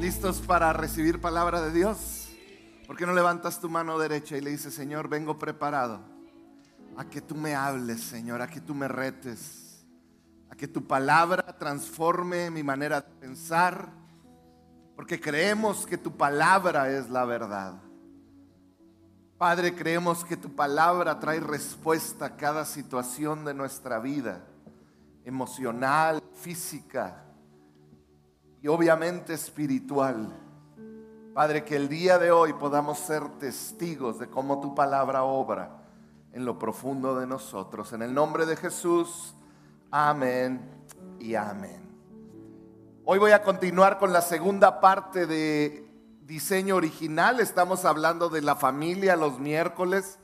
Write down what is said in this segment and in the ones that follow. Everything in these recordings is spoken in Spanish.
¿Listos para recibir palabra de Dios? ¿Por qué no levantas tu mano derecha y le dices, Señor, vengo preparado a que tú me hables, Señor, a que tú me retes, a que tu palabra transforme mi manera de pensar, porque creemos que tu palabra es la verdad. Padre, creemos que tu palabra trae respuesta a cada situación de nuestra vida, emocional, física y obviamente espiritual. Padre, que el día de hoy podamos ser testigos de cómo tu palabra obra en lo profundo de nosotros. En el nombre de Jesús, amén y amén. Hoy voy a continuar con la segunda parte de diseño original. Estamos hablando de la familia los miércoles.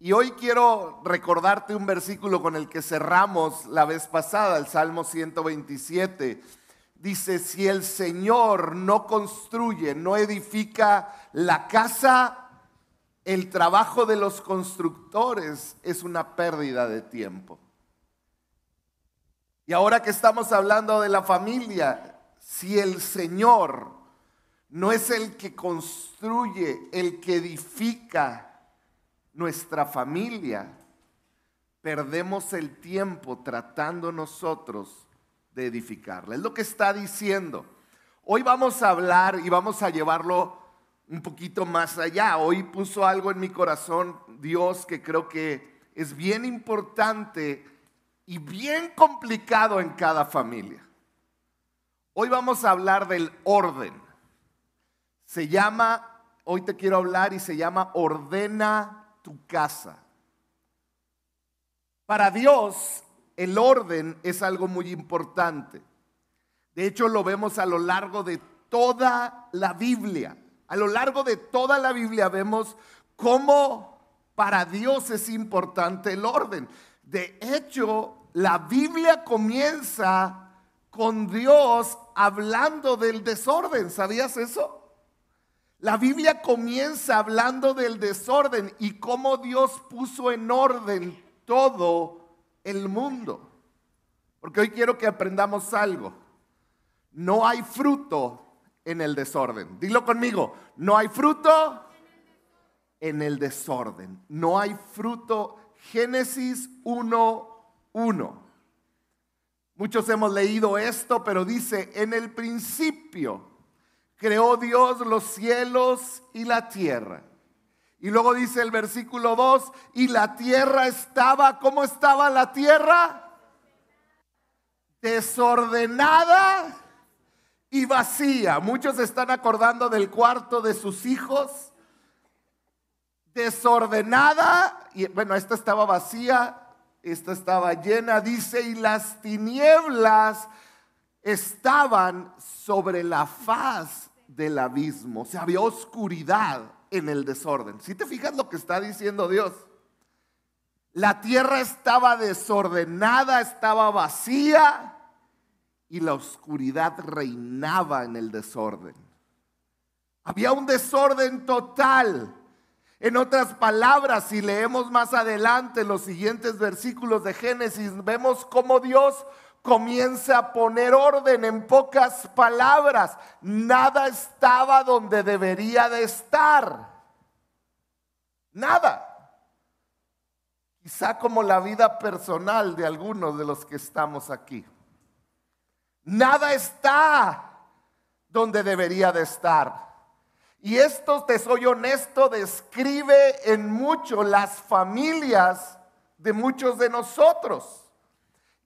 Y hoy quiero recordarte un versículo con el que cerramos la vez pasada, el Salmo 127 dice, si el Señor no construye, no edifica la casa, el trabajo de los constructores es una pérdida de tiempo. Y ahora que estamos hablando de la familia, si el Señor no es el que construye, el que edifica nuestra familia, perdemos el tiempo tratando nosotros de edificarla. Es lo que está diciendo. Hoy vamos a hablar y vamos a llevarlo un poquito más allá. Hoy puso algo en mi corazón Dios que creo que es bien importante y bien complicado en cada familia. Hoy vamos a hablar del orden. Se llama, hoy te quiero hablar y se llama ordena tu casa. Para Dios el orden es algo muy importante. De hecho, lo vemos a lo largo de toda la Biblia. A lo largo de toda la Biblia vemos cómo para Dios es importante el orden. De hecho, la Biblia comienza con Dios hablando del desorden. ¿Sabías eso? La Biblia comienza hablando del desorden y cómo Dios puso en orden todo el mundo. Porque hoy quiero que aprendamos algo. No hay fruto en el desorden. Dilo conmigo, no hay fruto en el desorden. No hay fruto. Génesis 1.1. Muchos hemos leído esto, pero dice, en el principio creó Dios los cielos y la tierra. Y luego dice el versículo 2, y la tierra estaba, ¿cómo estaba la tierra? Desordenada y vacía. Muchos están acordando del cuarto de sus hijos. Desordenada, y bueno, esta estaba vacía, esta estaba llena, dice, y las tinieblas estaban sobre la faz del abismo. O sea, había oscuridad en el desorden. Si te fijas lo que está diciendo Dios, la tierra estaba desordenada, estaba vacía y la oscuridad reinaba en el desorden. Había un desorden total. En otras palabras, si leemos más adelante los siguientes versículos de Génesis, vemos cómo Dios comienza a poner orden en pocas palabras. Nada estaba donde debería de estar. Nada. Quizá como la vida personal de algunos de los que estamos aquí. Nada está donde debería de estar. Y esto, te soy honesto, describe en mucho las familias de muchos de nosotros.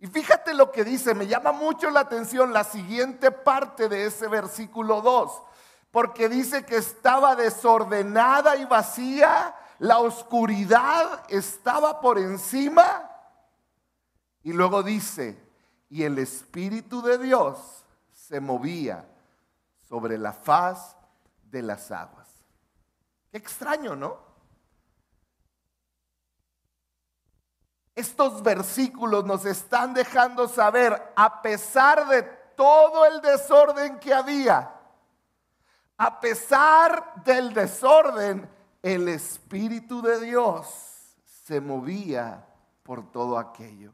Y fíjate lo que dice, me llama mucho la atención la siguiente parte de ese versículo 2, porque dice que estaba desordenada y vacía, la oscuridad estaba por encima, y luego dice, y el Espíritu de Dios se movía sobre la faz de las aguas. Qué extraño, ¿no? Estos versículos nos están dejando saber, a pesar de todo el desorden que había, a pesar del desorden, el Espíritu de Dios se movía por todo aquello.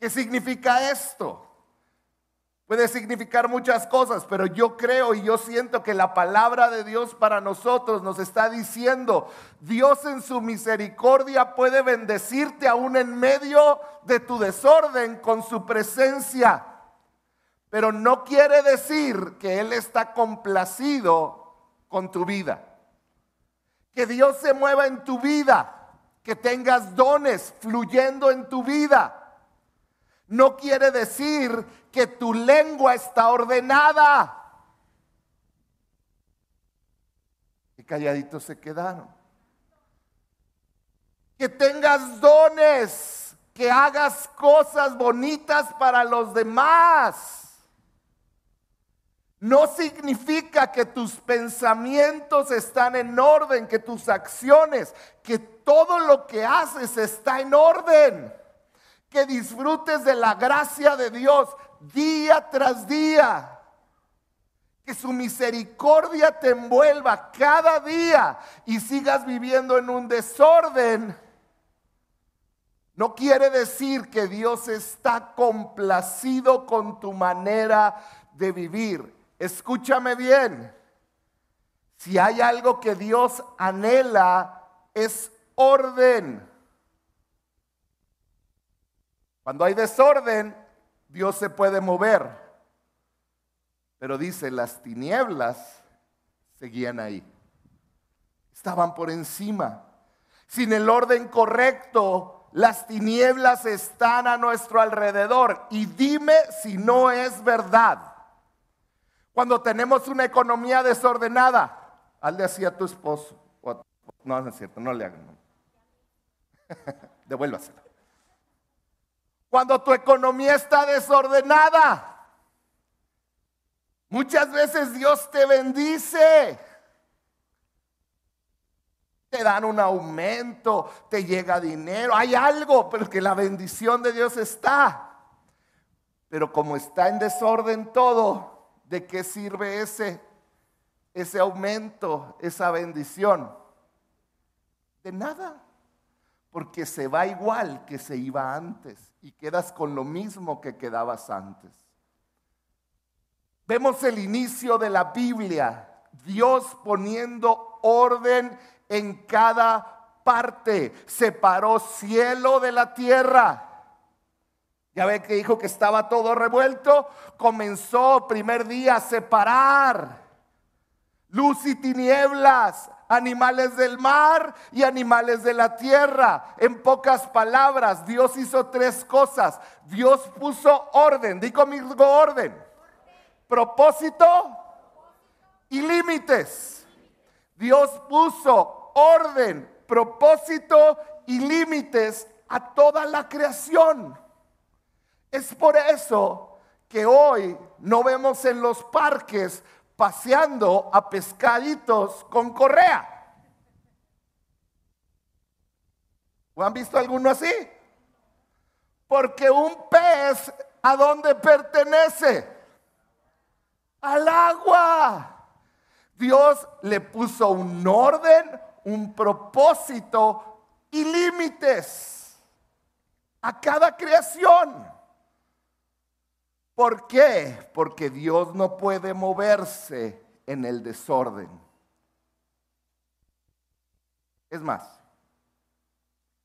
¿Qué significa esto? Puede significar muchas cosas, pero yo creo y yo siento que la palabra de Dios para nosotros nos está diciendo, Dios en su misericordia puede bendecirte aún en medio de tu desorden con su presencia. Pero no quiere decir que Él está complacido con tu vida. Que Dios se mueva en tu vida, que tengas dones fluyendo en tu vida no quiere decir que tu lengua está ordenada. Y calladitos se quedaron. Que tengas dones, que hagas cosas bonitas para los demás. No significa que tus pensamientos están en orden, que tus acciones, que todo lo que haces está en orden que disfrutes de la gracia de Dios día tras día. Que su misericordia te envuelva cada día y sigas viviendo en un desorden. No quiere decir que Dios está complacido con tu manera de vivir. Escúchame bien. Si hay algo que Dios anhela es orden. Cuando hay desorden, Dios se puede mover. Pero dice, las tinieblas seguían ahí. Estaban por encima. Sin el orden correcto, las tinieblas están a nuestro alrededor. Y dime si no es verdad. Cuando tenemos una economía desordenada, hazle así a tu esposo. No, no es cierto, no le hagan. Devuélvasela cuando tu economía está desordenada. Muchas veces Dios te bendice. Te dan un aumento, te llega dinero, hay algo, pero que la bendición de Dios está. Pero como está en desorden todo, ¿de qué sirve ese ese aumento, esa bendición? De nada porque se va igual que se iba antes y quedas con lo mismo que quedabas antes. Vemos el inicio de la Biblia, Dios poniendo orden en cada parte, separó cielo de la tierra. Ya ve que dijo que estaba todo revuelto, comenzó primer día a separar luz y tinieblas, animales del mar y animales de la tierra. En pocas palabras, Dios hizo tres cosas. Dios puso orden, di conmigo orden, propósito y límites. Dios puso orden, propósito y límites a toda la creación. Es por eso que hoy no vemos en los parques paseando a pescaditos con correa. ¿O han visto alguno así? Porque un pez, ¿a dónde pertenece? Al agua. Dios le puso un orden, un propósito y límites a cada creación. ¿Por qué? Porque Dios no puede moverse en el desorden. Es más,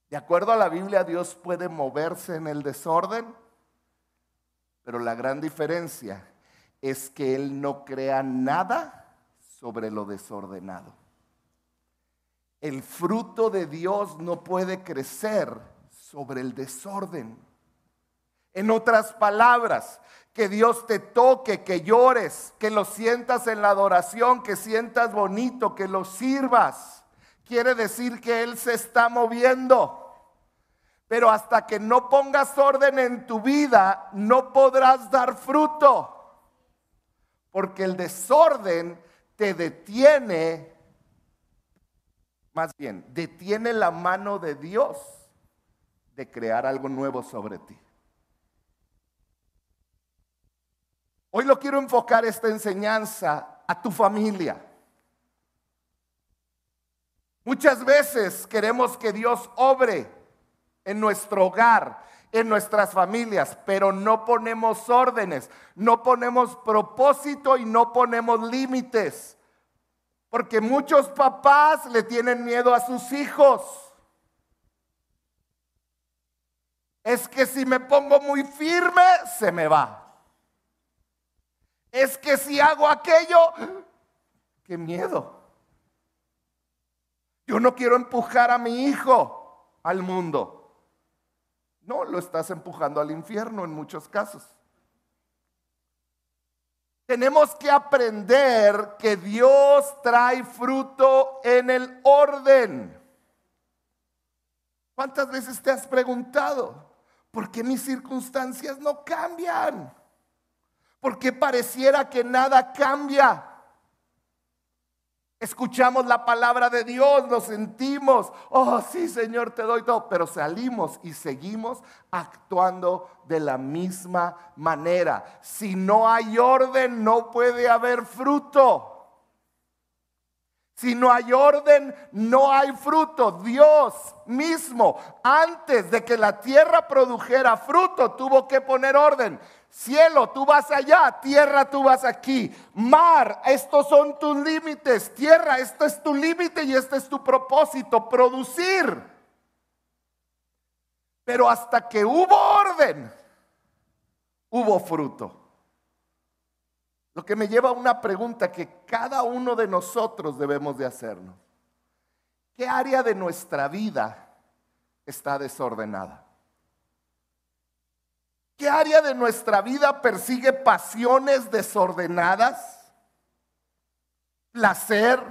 de acuerdo a la Biblia, Dios puede moverse en el desorden, pero la gran diferencia es que Él no crea nada sobre lo desordenado. El fruto de Dios no puede crecer sobre el desorden. En otras palabras, que Dios te toque, que llores, que lo sientas en la adoración, que sientas bonito, que lo sirvas. Quiere decir que Él se está moviendo. Pero hasta que no pongas orden en tu vida, no podrás dar fruto. Porque el desorden te detiene, más bien, detiene la mano de Dios de crear algo nuevo sobre ti. Hoy lo quiero enfocar esta enseñanza a tu familia. Muchas veces queremos que Dios obre en nuestro hogar en nuestras familias, pero no ponemos órdenes, no ponemos propósito y no ponemos límites. Porque muchos papás le tienen miedo a sus hijos. Es que si me pongo muy firme, se me va. Es que si hago aquello, qué miedo. Yo no quiero empujar a mi hijo al mundo. No, lo estás empujando al infierno en muchos casos. Tenemos que aprender que Dios trae fruto en el orden. ¿Cuántas veces te has preguntado, ¿por qué mis circunstancias no cambian? ¿Por qué pareciera que nada cambia? Escuchamos la palabra de Dios, lo sentimos. Oh, sí, Señor, te doy todo. Pero salimos y seguimos actuando de la misma manera. Si no hay orden, no puede haber fruto. Si no hay orden, no hay fruto. Dios mismo, antes de que la tierra produjera fruto, tuvo que poner orden. Cielo, tú vas allá, tierra, tú vas aquí. Mar, estos son tus límites. Tierra, este es tu límite y este es tu propósito, producir. Pero hasta que hubo orden, hubo fruto. Lo que me lleva a una pregunta que cada uno de nosotros debemos de hacernos. ¿Qué área de nuestra vida está desordenada? ¿Qué área de nuestra vida persigue pasiones desordenadas? Placer.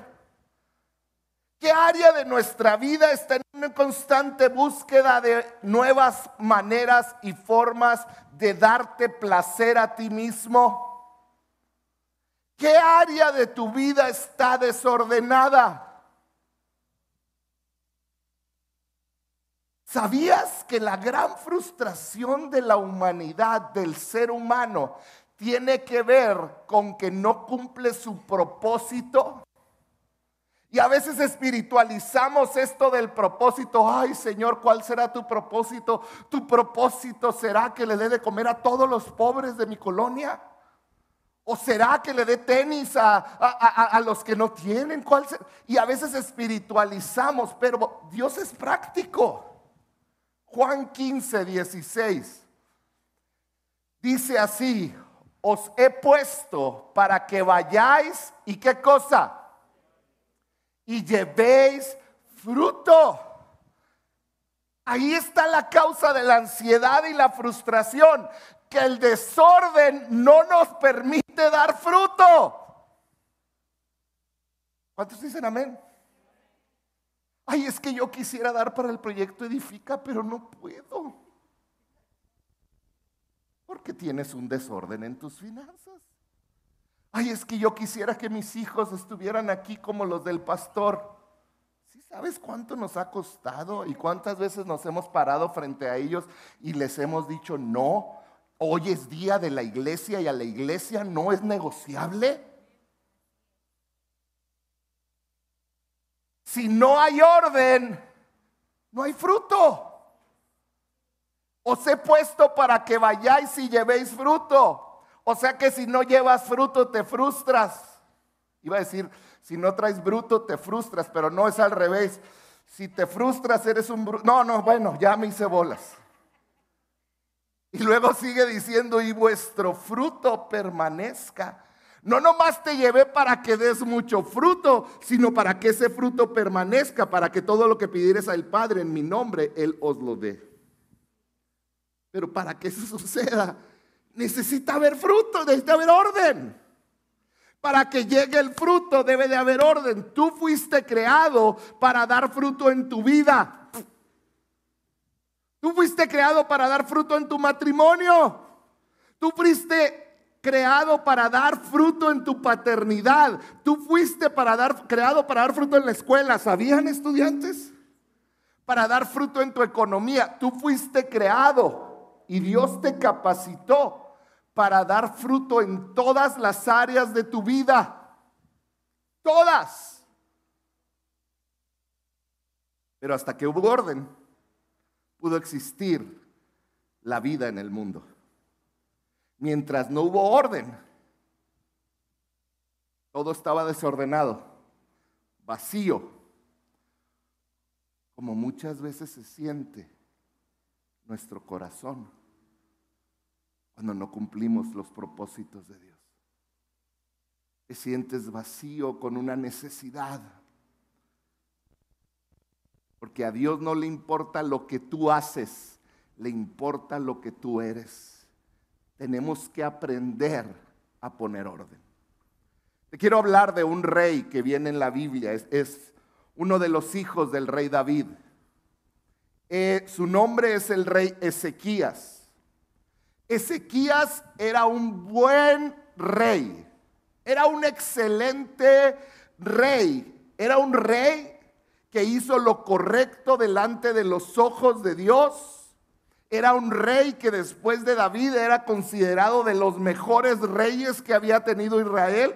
¿Qué área de nuestra vida está en una constante búsqueda de nuevas maneras y formas de darte placer a ti mismo? ¿Qué área de tu vida está desordenada? ¿Sabías que la gran frustración de la humanidad, del ser humano, tiene que ver con que no cumple su propósito? Y a veces espiritualizamos esto del propósito. Ay Señor, ¿cuál será tu propósito? ¿Tu propósito será que le dé de comer a todos los pobres de mi colonia? ¿O será que le dé tenis a, los que no tienen? ¿Cuál y a veces espiritualizamos, pero Dios es práctico. Juan 15, 16 dice así, os he puesto para que vayáis y qué cosa? Y llevéis fruto. Ahí está la causa de la ansiedad y la frustración que el desorden no nos permite dar fruto. ¿Cuántos dicen amén? Ay, es que yo quisiera dar para el proyecto Edifica, pero no puedo. Porque tienes un desorden en tus finanzas. Ay, es que yo quisiera que mis hijos estuvieran aquí como los del pastor. ¿Sí sabes cuánto nos ha costado y cuántas veces nos hemos parado frente a ellos y les hemos dicho no? Hoy es día de la iglesia y a la iglesia no es negociable. Si no hay orden, no hay fruto. Os he puesto para que vayáis y llevéis fruto. O sea que si no llevas fruto te frustras. Iba a decir, si no traes bruto te frustras, pero no es al revés. Si te frustras eres un bruto. No, no, bueno, ya me hice bolas. Y luego sigue diciendo, y vuestro fruto permanezca. No nomás te llevé para que des mucho fruto, sino para que ese fruto permanezca, para que todo lo que pidieres al Padre en mi nombre, Él os lo dé. Pero para que eso suceda, necesita haber fruto, necesita haber orden. Para que llegue el fruto debe de haber orden. Tú fuiste creado para dar fruto en tu vida. Tú fuiste creado para dar fruto en tu matrimonio. Tú fuiste creado para dar fruto en tu paternidad. Tú fuiste para dar, creado para dar fruto en la escuela. ¿Sabían estudiantes? Para dar fruto en tu economía. Tú fuiste creado y Dios te capacitó para dar fruto en todas las áreas de tu vida. Todas. Pero hasta que hubo orden pudo existir la vida en el mundo. Mientras no hubo orden, todo estaba desordenado, vacío, como muchas veces se siente nuestro corazón cuando no cumplimos los propósitos de Dios. Te sientes vacío con una necesidad. Porque a Dios no le importa lo que tú haces, le importa lo que tú eres. Tenemos que aprender a poner orden. Te quiero hablar de un rey que viene en la Biblia, es, uno de los hijos del rey David. Eh, su nombre es el rey Ezequías. Ezequías era un buen rey, era un excelente rey, era un rey que hizo lo correcto delante de los ojos de Dios. Era un rey que después de David era considerado de los mejores reyes que había tenido Israel.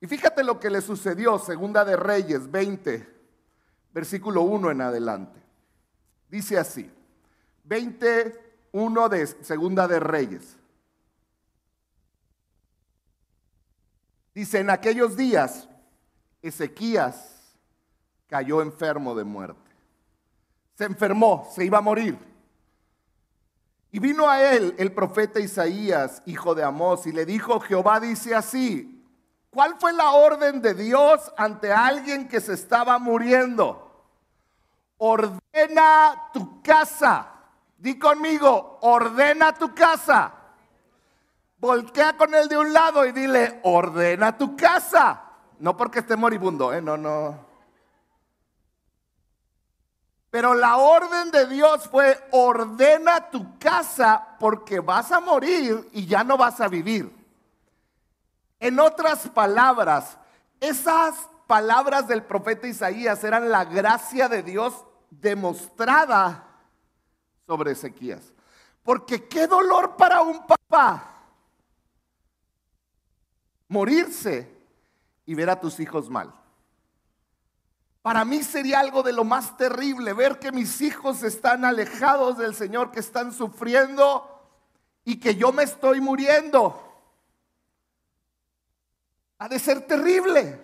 Y fíjate lo que le sucedió, segunda de Reyes 20, versículo 1 en adelante. Dice así, 21 de segunda de Reyes. Dice, en aquellos días, Ezequías cayó enfermo de muerte. Se enfermó, se iba a morir. Y vino a él el profeta Isaías, hijo de Amós, y le dijo, Jehová dice así, ¿cuál fue la orden de Dios ante alguien que se estaba muriendo? Ordena tu casa. Di conmigo, ordena tu casa. Voltea con él de un lado y dile, ordena tu casa. No porque esté moribundo, ¿eh? no, no. Pero la orden de Dios fue, ordena tu casa porque vas a morir y ya no vas a vivir. En otras palabras, esas palabras del profeta Isaías eran la gracia de Dios demostrada sobre Ezequías. Porque qué dolor para un papá morirse y ver a tus hijos mal. Para mí sería algo de lo más terrible ver que mis hijos están alejados del Señor, que están sufriendo y que yo me estoy muriendo. Ha de ser terrible.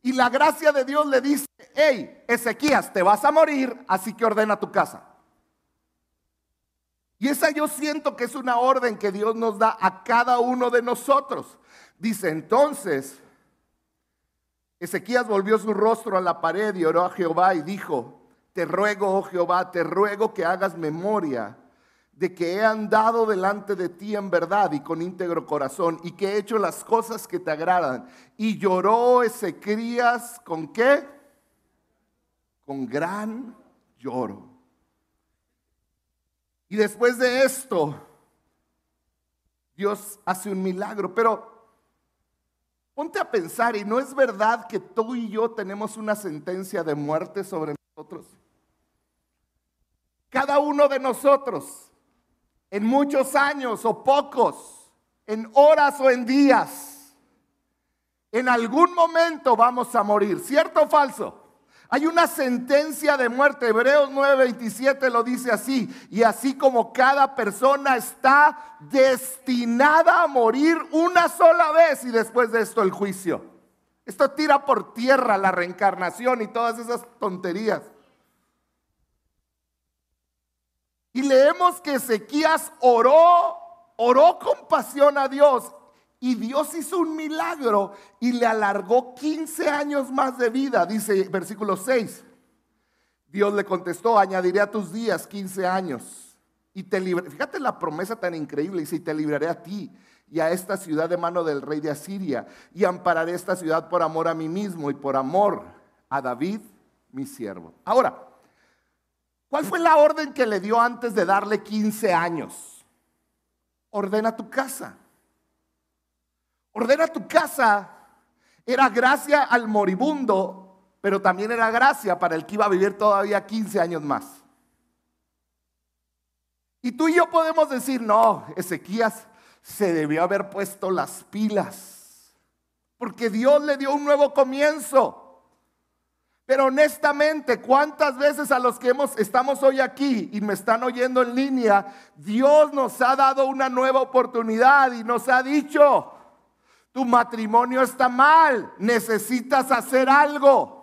Y la gracia de Dios le dice, hey, Ezequías, te vas a morir, así que ordena tu casa. Y esa yo siento que es una orden que Dios nos da a cada uno de nosotros. Dice entonces, Ezequías volvió su rostro a la pared y oró a Jehová y dijo, te ruego, oh Jehová, te ruego que hagas memoria de que he andado delante de ti en verdad y con íntegro corazón y que he hecho las cosas que te agradan. Y lloró Ezequías con qué? Con gran lloro. Y después de esto, Dios hace un milagro, pero Ponte a pensar, y no es verdad que tú y yo tenemos una sentencia de muerte sobre nosotros. Cada uno de nosotros, en muchos años o pocos, en horas o en días, en algún momento vamos a morir, ¿cierto o falso? Hay una sentencia de muerte. Hebreos 9:27 lo dice así. Y así como cada persona está destinada a morir una sola vez y después de esto el juicio. Esto tira por tierra la reencarnación y todas esas tonterías. Y leemos que Ezequías oró, oró con pasión a Dios y Dios hizo un milagro y le alargó 15 años más de vida, dice versículo 6. Dios le contestó, añadiré a tus días 15 años y te libraré. Fíjate la promesa tan increíble, dice, y te libraré a ti y a esta ciudad de mano del rey de Asiria y ampararé esta ciudad por amor a mí mismo y por amor a David, mi siervo. Ahora, ¿cuál fue la orden que le dio antes de darle 15 años? Ordena tu casa. Ordena tu casa era gracia al moribundo, pero también era gracia para el que iba a vivir todavía 15 años más. Y tú y yo podemos decir, no, Ezequías se debió haber puesto las pilas, porque Dios le dio un nuevo comienzo. Pero honestamente, ¿cuántas veces a los que hemos, estamos hoy aquí y me están oyendo en línea, Dios nos ha dado una nueva oportunidad y nos ha dicho, tu matrimonio está mal, necesitas hacer algo.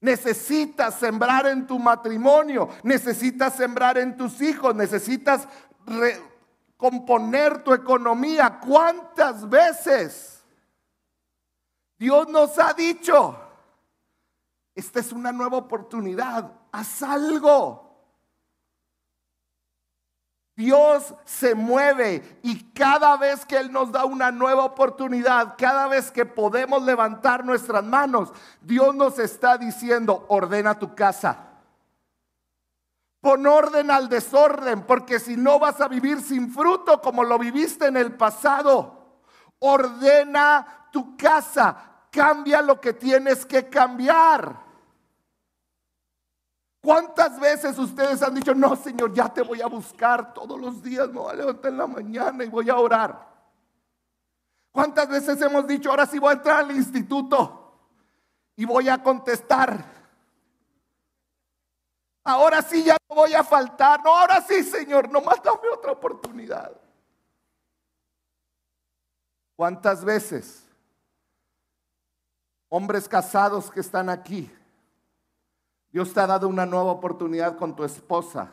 Necesitas sembrar en tu matrimonio, necesitas sembrar en tus hijos, necesitas componer tu economía. ¿Cuántas veces Dios nos ha dicho, esta es una nueva oportunidad, haz algo? Dios se mueve y cada vez que Él nos da una nueva oportunidad, cada vez que podemos levantar nuestras manos, Dios nos está diciendo, ordena tu casa. Pon orden al desorden, porque si no vas a vivir sin fruto como lo viviste en el pasado. Ordena tu casa, cambia lo que tienes que cambiar. ¿Cuántas veces ustedes han dicho, no, Señor, ya te voy a buscar todos los días, me voy a levantar en la mañana y voy a orar? ¿Cuántas veces hemos dicho, ahora sí voy a entrar al instituto y voy a contestar? Ahora sí ya no voy a faltar. No, ahora sí, Señor, nomás dame otra oportunidad. ¿Cuántas veces hombres casados que están aquí Dios te ha dado una nueva oportunidad con tu esposa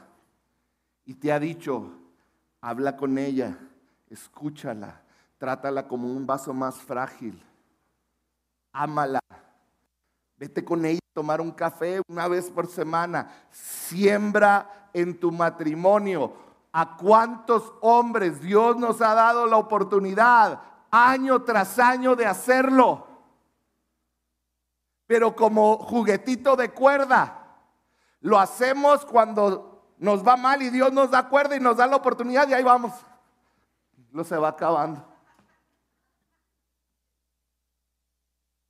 y te ha dicho, habla con ella, escúchala, trátala como un vaso más frágil, ámala, vete con ella a tomar un café una vez por semana, siembra en tu matrimonio. ¿A cuántos hombres Dios nos ha dado la oportunidad año tras año de hacerlo? Pero como juguetito de cuerda. Lo hacemos cuando nos va mal y Dios nos da cuerda y nos da la oportunidad y ahí vamos. Lo se va acabando.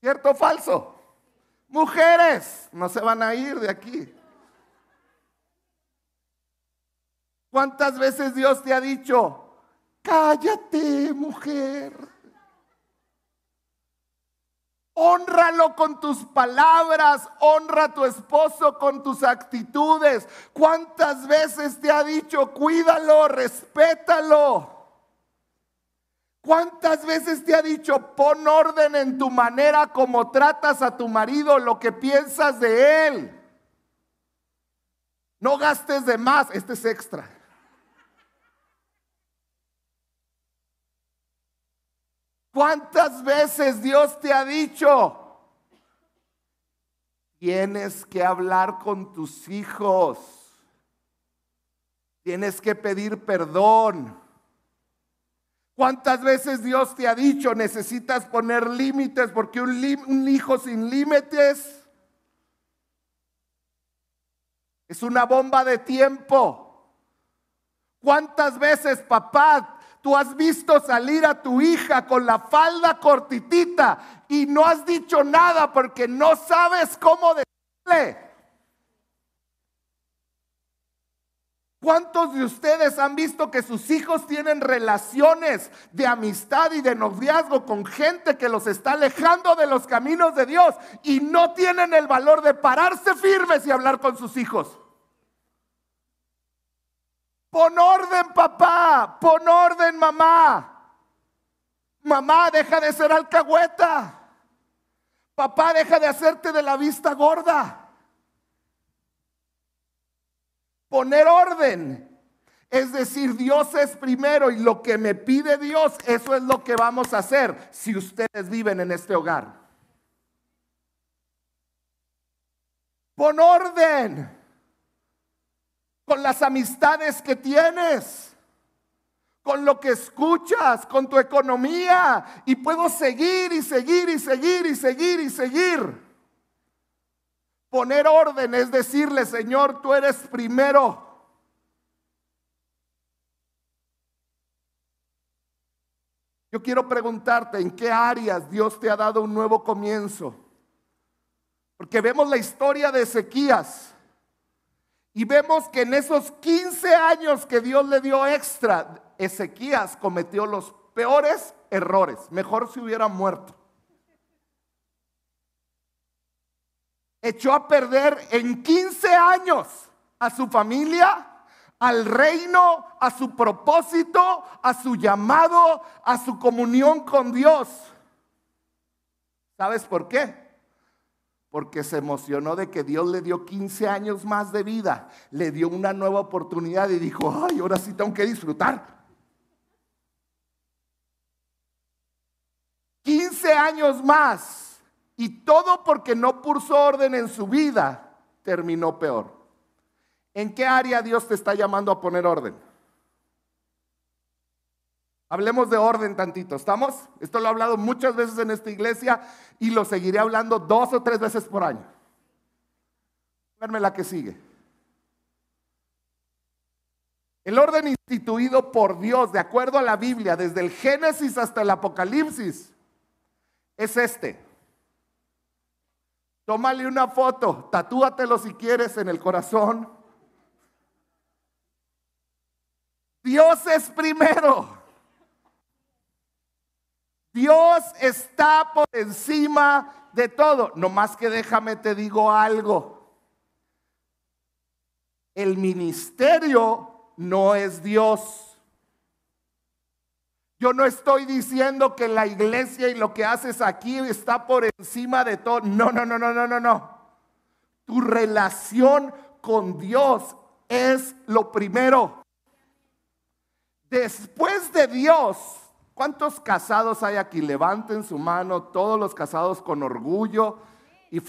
¿Cierto o falso? Mujeres, no se van a ir de aquí. ¿Cuántas veces Dios te ha dicho, cállate, mujer? Honralo con tus palabras, honra a tu esposo con tus actitudes. ¿Cuántas veces te ha dicho, cuídalo, respétalo? ¿Cuántas veces te ha dicho, pon orden en tu manera como tratas a tu marido, lo que piensas de él? No gastes de más, este es extra. ¿Cuántas veces Dios te ha dicho? Tienes que hablar con tus hijos. Tienes que pedir perdón. ¿Cuántas veces Dios te ha dicho necesitas poner límites porque un, hijo sin límites es una bomba de tiempo? ¿Cuántas veces papá Tú has visto salir a tu hija con la falda cortitita y no has dicho nada porque no sabes cómo decirle. ¿Cuántos de ustedes han visto que sus hijos tienen relaciones de amistad y de noviazgo con gente que los está alejando de los caminos de Dios y no tienen el valor de pararse firmes y hablar con sus hijos? Pon orden, papá. Pon orden, mamá. Mamá, deja de ser alcahueta. Papá, deja de hacerte de la vista gorda. Poner orden. Es decir, Dios es primero y lo que me pide Dios, eso es lo que vamos a hacer si ustedes viven en este hogar. Pon orden con las amistades que tienes, con lo que escuchas, con tu economía. Y puedo seguir y seguir y seguir y seguir y seguir. Poner orden es decirle, Señor, tú eres primero. Yo quiero preguntarte en qué áreas Dios te ha dado un nuevo comienzo. Porque vemos la historia de Ezequías. Y vemos que en esos 15 años que Dios le dio extra, Ezequías cometió los peores errores. Mejor si hubiera muerto. echó a perder en 15 años a su familia, al reino, a su propósito, a su llamado, a su comunión con Dios. ¿Sabes por qué? Porque se emocionó de que Dios le dio 15 años más de vida, le dio una nueva oportunidad y dijo, ay, ahora sí tengo que disfrutar. 15 años más y todo porque no puso orden en su vida, terminó peor. ¿En qué área Dios te está llamando a poner orden? Hablemos de orden tantito, ¿estamos? Esto lo he hablado muchas veces en esta iglesia y lo seguiré hablando dos o tres veces por año. Verme la que sigue. El orden instituido por Dios, de acuerdo a la Biblia, desde el Génesis hasta el Apocalipsis, es este. Tómale una foto, tatúatelo si quieres en el corazón. Dios es primero. Dios está por encima de todo. No más que déjame te digo algo. El ministerio no es Dios. Yo no estoy diciendo que la iglesia y lo que haces aquí está por encima de todo. No, no, no, no, no, no, no. Tu relación con Dios es lo primero. Después de Dios, ¿cuántos casados hay aquí? Levanten su mano, todos los casados con orgullo. Y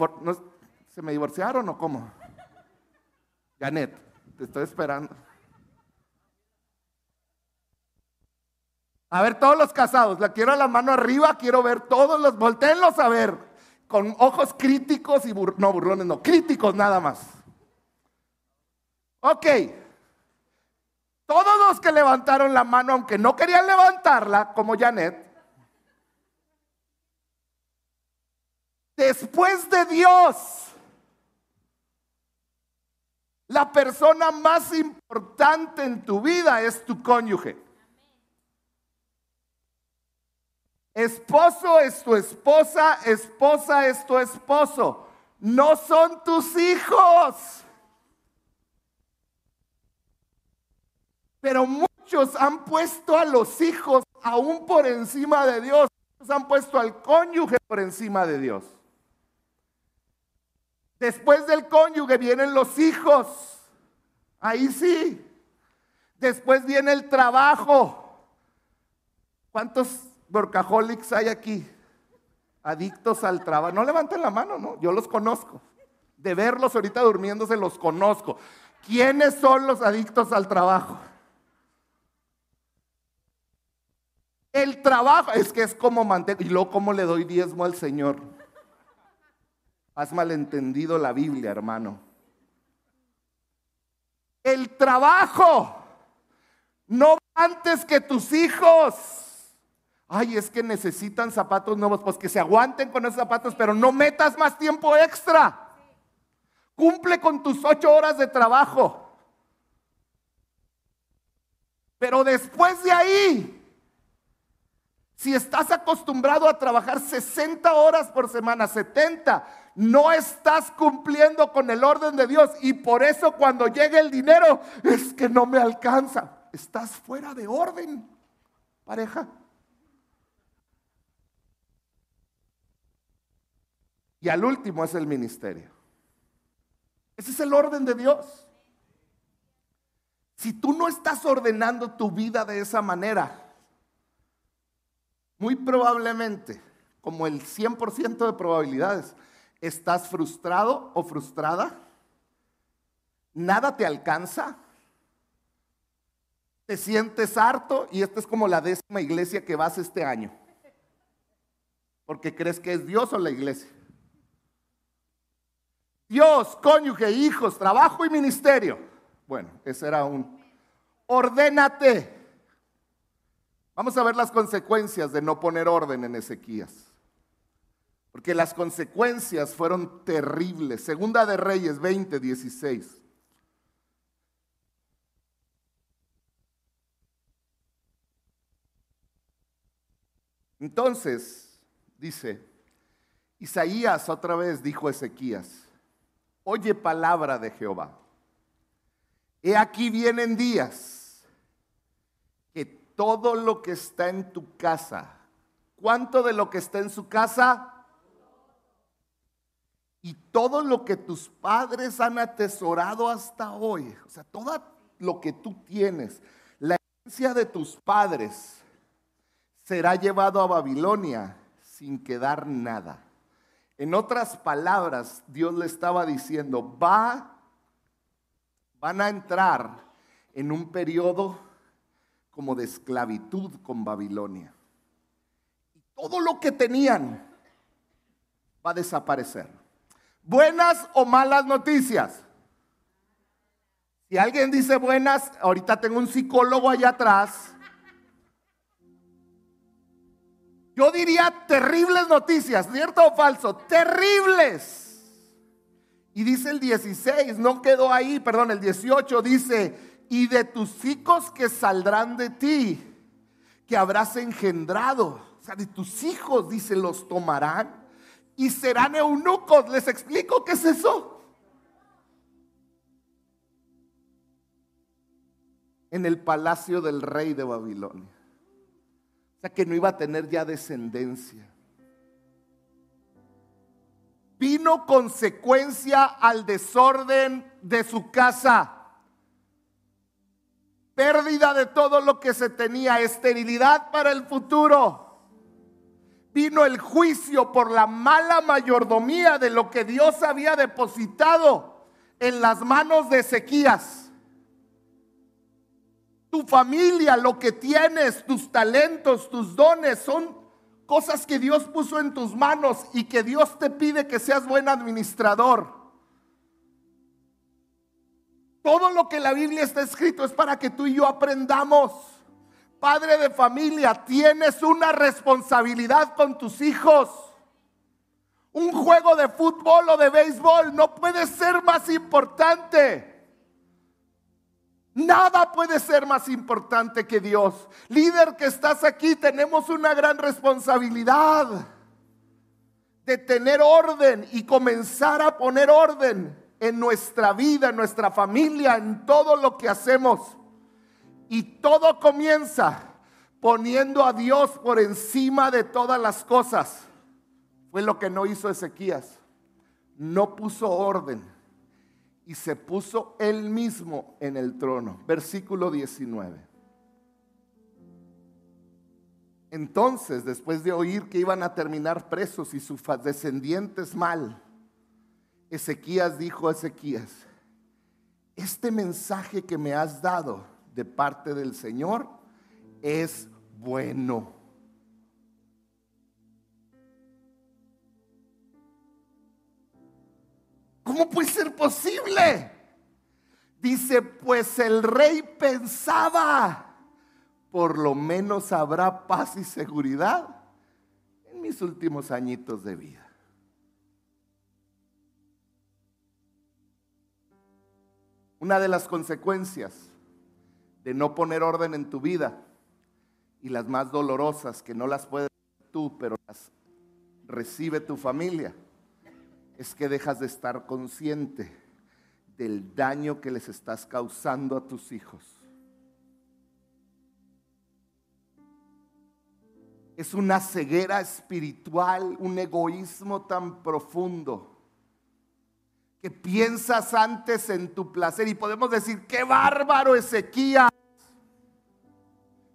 ¿Se me divorciaron o cómo? Janet, te estoy esperando. A ver, todos los casados, la quiero a la mano arriba, quiero ver todos los, volteenlos a ver, con ojos críticos y, no, burrones, no, críticos nada más. Ok, todos los que levantaron la mano, aunque no querían levantarla, como Janet, después de Dios, la persona más importante en tu vida es tu cónyuge. Esposo es tu esposa, esposa es tu esposo. No son tus hijos. Pero muchos han puesto a los hijos aún por encima de Dios. Muchos han puesto al cónyuge por encima de Dios. Después del cónyuge vienen los hijos. Ahí sí. Después viene el trabajo. ¿Cuántos workaholics hay aquí? Adictos al trabajo. No levanten la mano, ¿no? Yo los conozco. De verlos ahorita durmiéndose los conozco. ¿Quiénes son los adictos al trabajo? El trabajo es que es como mantener. Y luego, ¿cómo le doy diezmo al Señor? Has malentendido la Biblia, hermano. El trabajo no antes que tus hijos. Ay, es que necesitan zapatos nuevos, pues que se aguanten con esos zapatos, pero no metas más tiempo extra. Cumple con tus ocho horas de trabajo. Pero después de ahí, si estás acostumbrado a trabajar 60 horas por semana, 70, no estás cumpliendo con el orden de Dios. Y por eso cuando llegue el dinero, es que no me alcanza. Estás fuera de orden, pareja. Y al último es el ministerio. Ese es el orden de Dios. Si tú no estás ordenando tu vida de esa manera, muy probablemente, como el 100% de probabilidades, estás frustrado o frustrada, nada te alcanza, te sientes harto y esta es como la décima iglesia que vas este año, porque crees que es Dios o la iglesia. Dios, cónyuge, hijos, trabajo y ministerio. Bueno, ese era un... Ordénate. Vamos a ver las consecuencias de no poner orden en Ezequías. Porque las consecuencias fueron terribles. Segunda de Reyes 20, 16. Entonces, dice, Isaías otra vez dijo Ezequías, oye palabra de Jehová. He aquí vienen días todo lo que está en tu casa, ¿cuánto de lo que está en su casa? Y todo lo que tus padres han atesorado hasta hoy, o sea, todo lo que tú tienes, la herencia de tus padres, será llevado a Babilonia sin quedar nada. En otras palabras, Dios le estaba diciendo, va, van a entrar en un periodo como de esclavitud con Babilonia. Y todo lo que tenían va a desaparecer. Buenas o malas noticias. Si alguien dice buenas, ahorita tengo un psicólogo allá atrás Yo diría terribles noticias, ¿cierto o falso? Terribles. Y dice el 16, no quedó ahí, perdón, el 18 dice, y de tus hijos que saldrán de ti, que habrás engendrado. O sea, de tus hijos, dice, los tomarán y serán eunucos. ¿Les explico qué es eso? En el palacio del rey de Babilonia que no iba a tener ya descendencia. Vino consecuencia al desorden de su casa. Pérdida de todo lo que se tenía, esterilidad para el futuro. Vino el juicio por la mala mayordomía de lo que Dios había depositado en las manos de Ezequías tu familia, lo que tienes, tus talentos, tus dones, son cosas que Dios puso en tus manos y que Dios te pide que seas buen administrador. Todo lo que la Biblia está escrito es para que tú y yo aprendamos. Padre de familia, tienes una responsabilidad con tus hijos. Un juego de fútbol o de béisbol no puede ser más importante. Nada puede ser más importante que Dios. Líder que estás aquí, tenemos una gran responsabilidad de tener orden y comenzar a poner orden en nuestra vida, en nuestra familia, en todo lo que hacemos. Y todo comienza poniendo a Dios por encima de todas las cosas. Fue lo que no hizo Ezequías. No puso orden y se puso él mismo en el trono. Versículo 19. Entonces, después de oír que iban a terminar presos y sus descendientes mal, Ezequías dijo a Ezequías, este mensaje que me has dado de parte del Señor es bueno. ¿Cómo puede ser posible? Dice, pues el rey pensaba, por lo menos habrá paz y seguridad en mis últimos añitos de vida. Una de las consecuencias de no poner orden en tu vida y las más dolorosas que no las puedes tú, pero las recibe tu familia es que dejas de estar consciente del daño que les estás causando a tus hijos. Es una ceguera espiritual, un egoísmo tan profundo que piensas antes en tu placer y podemos decir, qué bárbaro Ezequías.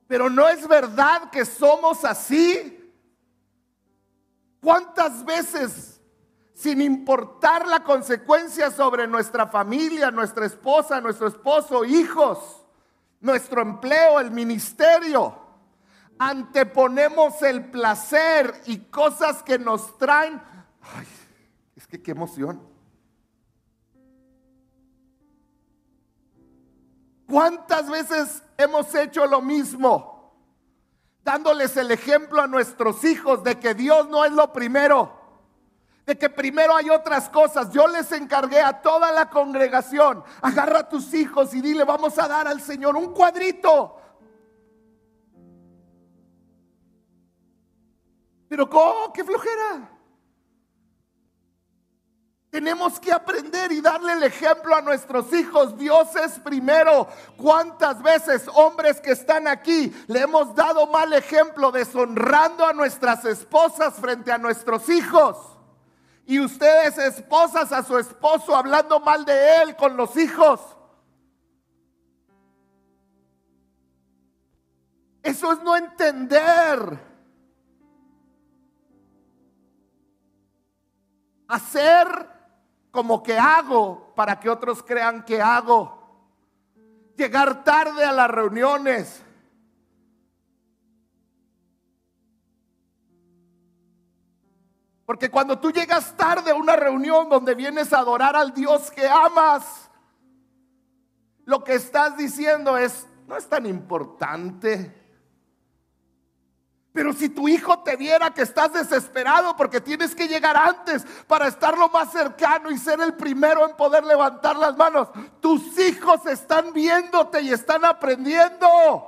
Pero no es verdad que somos así. ¿Cuántas veces sin importar la consecuencia sobre nuestra familia, nuestra esposa, nuestro esposo, hijos, nuestro empleo, el ministerio. Anteponemos el placer y cosas que nos traen. Ay, es que qué emoción. ¿Cuántas veces hemos hecho lo mismo? Dándoles el ejemplo a nuestros hijos de que Dios no es lo primero de que primero hay otras cosas. Yo les encargué a toda la congregación, agarra a tus hijos y dile, vamos a dar al Señor un cuadrito. Pero ¿cómo? ¡Qué flojera! Tenemos que aprender y darle el ejemplo a nuestros hijos. Dios es primero. ¿Cuántas veces hombres que están aquí le hemos dado mal ejemplo deshonrando a nuestras esposas frente a nuestros hijos? Y ustedes esposas a su esposo hablando mal de él con los hijos. Eso es no entender. Hacer como que hago para que otros crean que hago. Llegar tarde a las reuniones. Porque cuando tú llegas tarde a una reunión donde vienes a adorar al Dios que amas, lo que estás diciendo es, no es tan importante. Pero si tu hijo te viera que estás desesperado porque tienes que llegar antes para estar lo más cercano y ser el primero en poder levantar las manos, tus hijos están viéndote y están aprendiendo.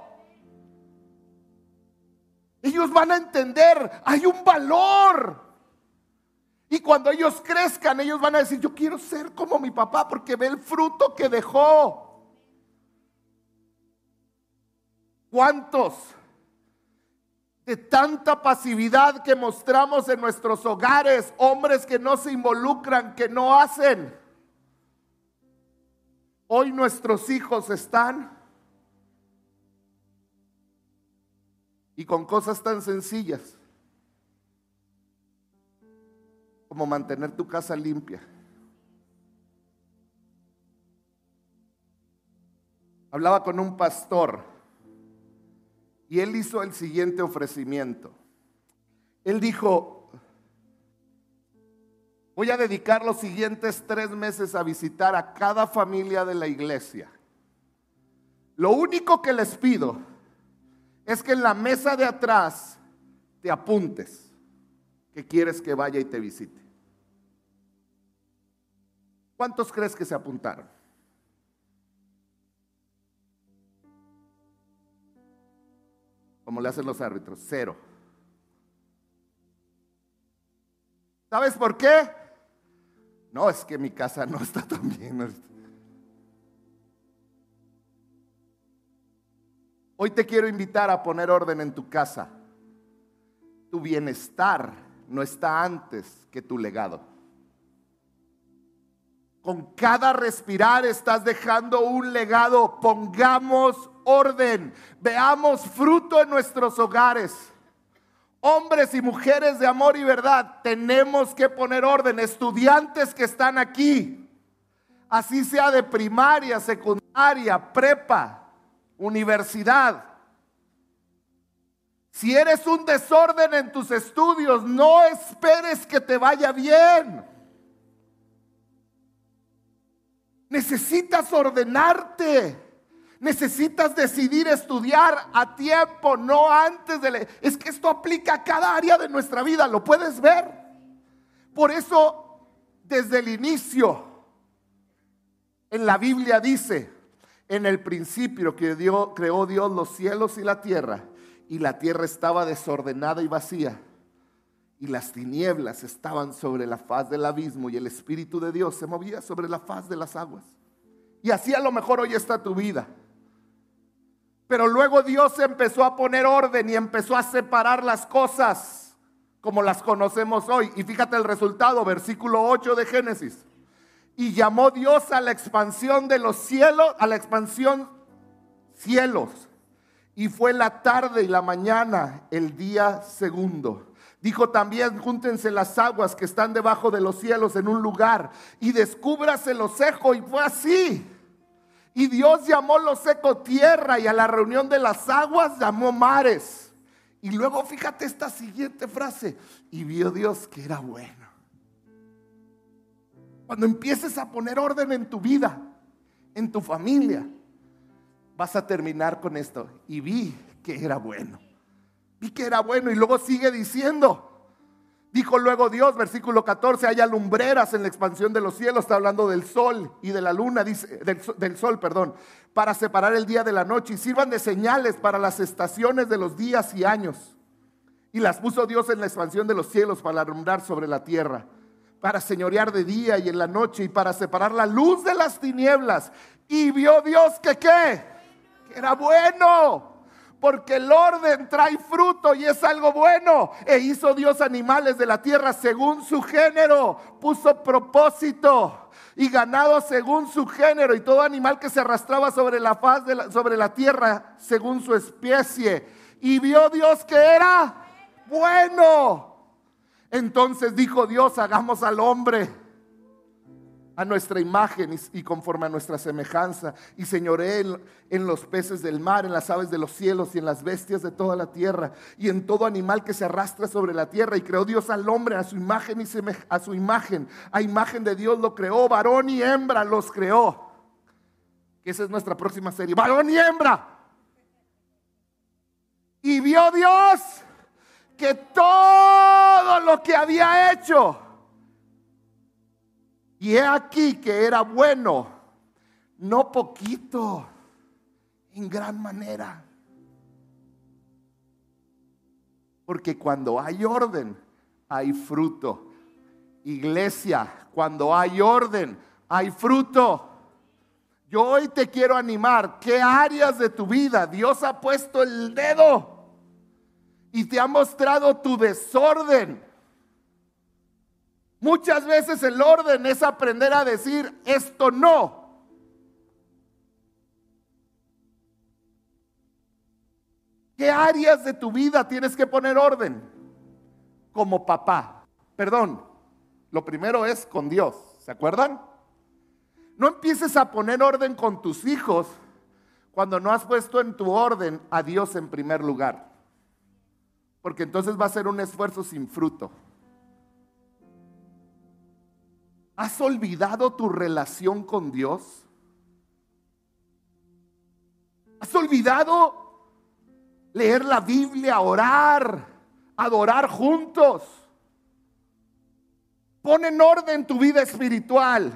Ellos van a entender, hay un valor. Y cuando ellos crezcan, ellos van a decir, yo quiero ser como mi papá porque ve el fruto que dejó. ¿Cuántos? De tanta pasividad que mostramos en nuestros hogares, hombres que no se involucran, que no hacen. Hoy nuestros hijos están y con cosas tan sencillas como mantener tu casa limpia. Hablaba con un pastor y él hizo el siguiente ofrecimiento. Él dijo, voy a dedicar los siguientes tres meses a visitar a cada familia de la iglesia. Lo único que les pido es que en la mesa de atrás te apuntes que quieres que vaya y te visite. ¿Cuántos crees que se apuntaron? Como le hacen los árbitros, cero. ¿Sabes por qué? No, es que mi casa no está tan bien. Hoy te quiero invitar a poner orden en tu casa. Tu bienestar no está antes que tu legado. Con cada respirar estás dejando un legado. Pongamos orden. Veamos fruto en nuestros hogares. Hombres y mujeres de amor y verdad, tenemos que poner orden. Estudiantes que están aquí, así sea de primaria, secundaria, prepa, universidad. Si eres un desorden en tus estudios, no esperes que te vaya bien. Necesitas ordenarte. Necesitas decidir estudiar a tiempo, no antes de... leer. Es que esto aplica a cada área de nuestra vida, lo puedes ver. Por eso, desde el inicio, en la Biblia dice, en el principio que creó Dios los cielos y la tierra, y la tierra estaba desordenada y vacía y las tinieblas estaban sobre la faz del abismo y el Espíritu de Dios se movía sobre la faz de las aguas. Y así a lo mejor hoy está tu vida. Pero luego Dios empezó a poner orden y empezó a separar las cosas como las conocemos hoy. Y fíjate el resultado, versículo 8 de Génesis. Y llamó Dios a la expansión de los cielos, a la expansión cielos. Y fue la tarde y la mañana el día segundo. Dijo también, júntense las aguas que están debajo de los cielos en un lugar y descúbrase lo seco. Y fue así. Y Dios llamó lo seco tierra y a la reunión de las aguas llamó mares. Y luego fíjate esta siguiente frase. Y vio Dios que era bueno. Cuando empieces a poner orden en tu vida, en tu familia, vas a terminar con esto. Y vi que era bueno. Vi que era bueno y luego sigue diciendo. Dijo luego Dios, versículo 14, haya lumbreras en la expansión de los cielos, está hablando del sol y de la luna, dice, del, del, sol, perdón, para separar el día de la noche y sirvan de señales para las estaciones de los días y años. Y las puso Dios en la expansión de los cielos para alumbrar sobre la tierra para señorear de día y en la noche y para separar la luz de las tinieblas. Y vio Dios que qué, que era bueno porque el orden trae fruto y es algo bueno. E hizo Dios animales de la tierra según su género, puso propósito y ganado según su género y todo animal que se arrastraba sobre la faz de la, sobre la tierra según su especie. Y vio Dios que era bueno. Entonces dijo Dios, hagamos al hombre a nuestra imagen y, conforme a nuestra semejanza, y señoré en, los peces del mar, en las aves de los cielos y en las bestias de toda la tierra, y en todo animal que se arrastra sobre la tierra. Y creó Dios al hombre a su imagen y a su imagen, a imagen de Dios lo creó, varón y hembra los creó. Esa es nuestra próxima serie, varón y hembra. Y vio Dios que todo lo que había hecho, y he aquí que era bueno, no poquito, en gran manera. Porque cuando hay orden, hay fruto. Iglesia, cuando hay orden, hay fruto. Yo hoy te quiero animar. ¿Qué áreas de tu vida Dios ha puesto el dedo y te ha mostrado tu desorden? Muchas veces el orden es aprender a decir esto no. ¿Qué áreas de tu vida tienes que poner orden? Como papá. Perdón, lo primero es con Dios. ¿Se acuerdan? No empieces a poner orden con tus hijos cuando no has puesto en tu orden a Dios en primer lugar. Porque entonces va a ser un esfuerzo sin fruto. ¿Has olvidado tu relación con Dios? ¿Has olvidado leer la Biblia, orar, adorar juntos? Pon en orden tu vida espiritual.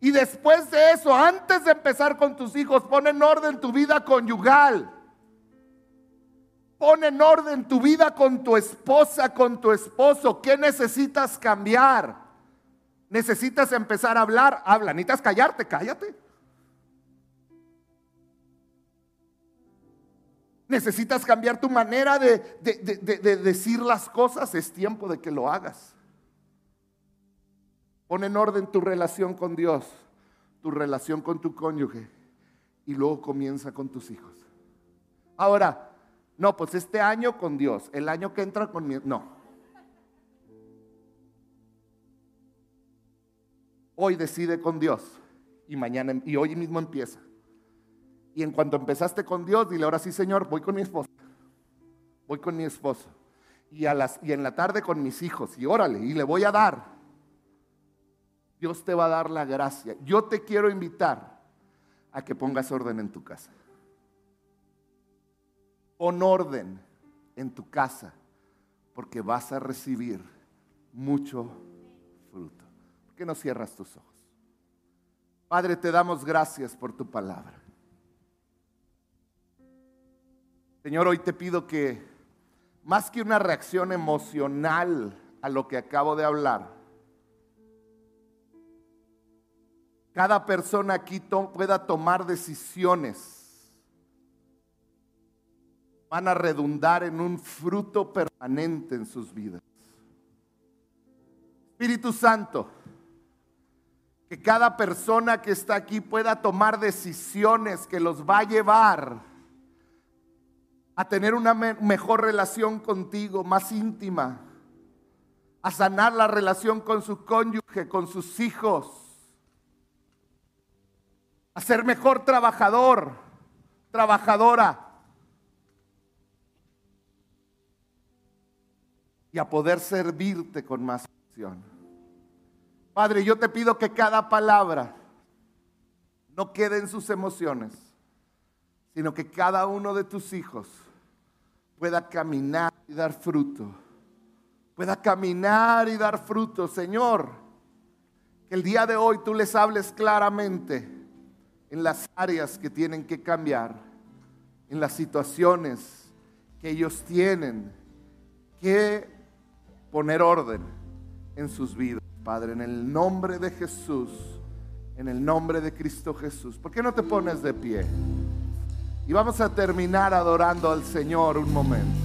Y después de eso, antes de empezar con tus hijos, pon en orden tu vida conyugal. Pon en orden tu vida con tu esposa, con tu esposo. ¿Qué necesitas cambiar? Necesitas empezar a hablar, habla. Necesitas callarte, cállate. Necesitas cambiar tu manera de, de, decir las cosas. Es tiempo de que lo hagas. Pon en orden tu relación con Dios, tu relación con tu cónyuge y luego comienza con tus hijos. Ahora, no, pues este año con Dios, el año que entra con mi... No, Hoy decide con Dios y mañana y hoy mismo empieza. Y en cuanto empezaste con Dios, dile ahora sí, Señor, voy con mi esposa. Voy con mi esposo. Y, a las, y en la tarde con mis hijos. Y órale, y le voy a dar. Dios te va a dar la gracia. Yo te quiero invitar a que pongas orden en tu casa. Pon orden en tu casa porque vas a recibir mucho que no cierras tus ojos? Padre, te damos gracias por tu palabra. Señor, hoy te pido que más que una reacción emocional a lo que acabo de hablar, cada persona aquí pueda tomar decisiones, van a redundar en un fruto permanente en sus vidas. Espíritu Santo, que cada persona que está aquí pueda tomar decisiones que los va a llevar a tener una mejor relación contigo, más íntima, a sanar la relación con su cónyuge, con sus hijos, a ser mejor trabajador, trabajadora, y a poder servirte con más pasión. Padre, yo te pido que cada palabra no quede en sus emociones, sino que cada uno de tus hijos pueda caminar y dar fruto. Pueda caminar y dar fruto, Señor. Que el día de hoy tú les hables claramente en las áreas que tienen que cambiar, en las situaciones que ellos tienen que poner orden en sus vidas, Padre, en el nombre de Jesús, en el nombre de Cristo Jesús. ¿Por qué no te pones de pie? Y vamos a terminar adorando al Señor un momento.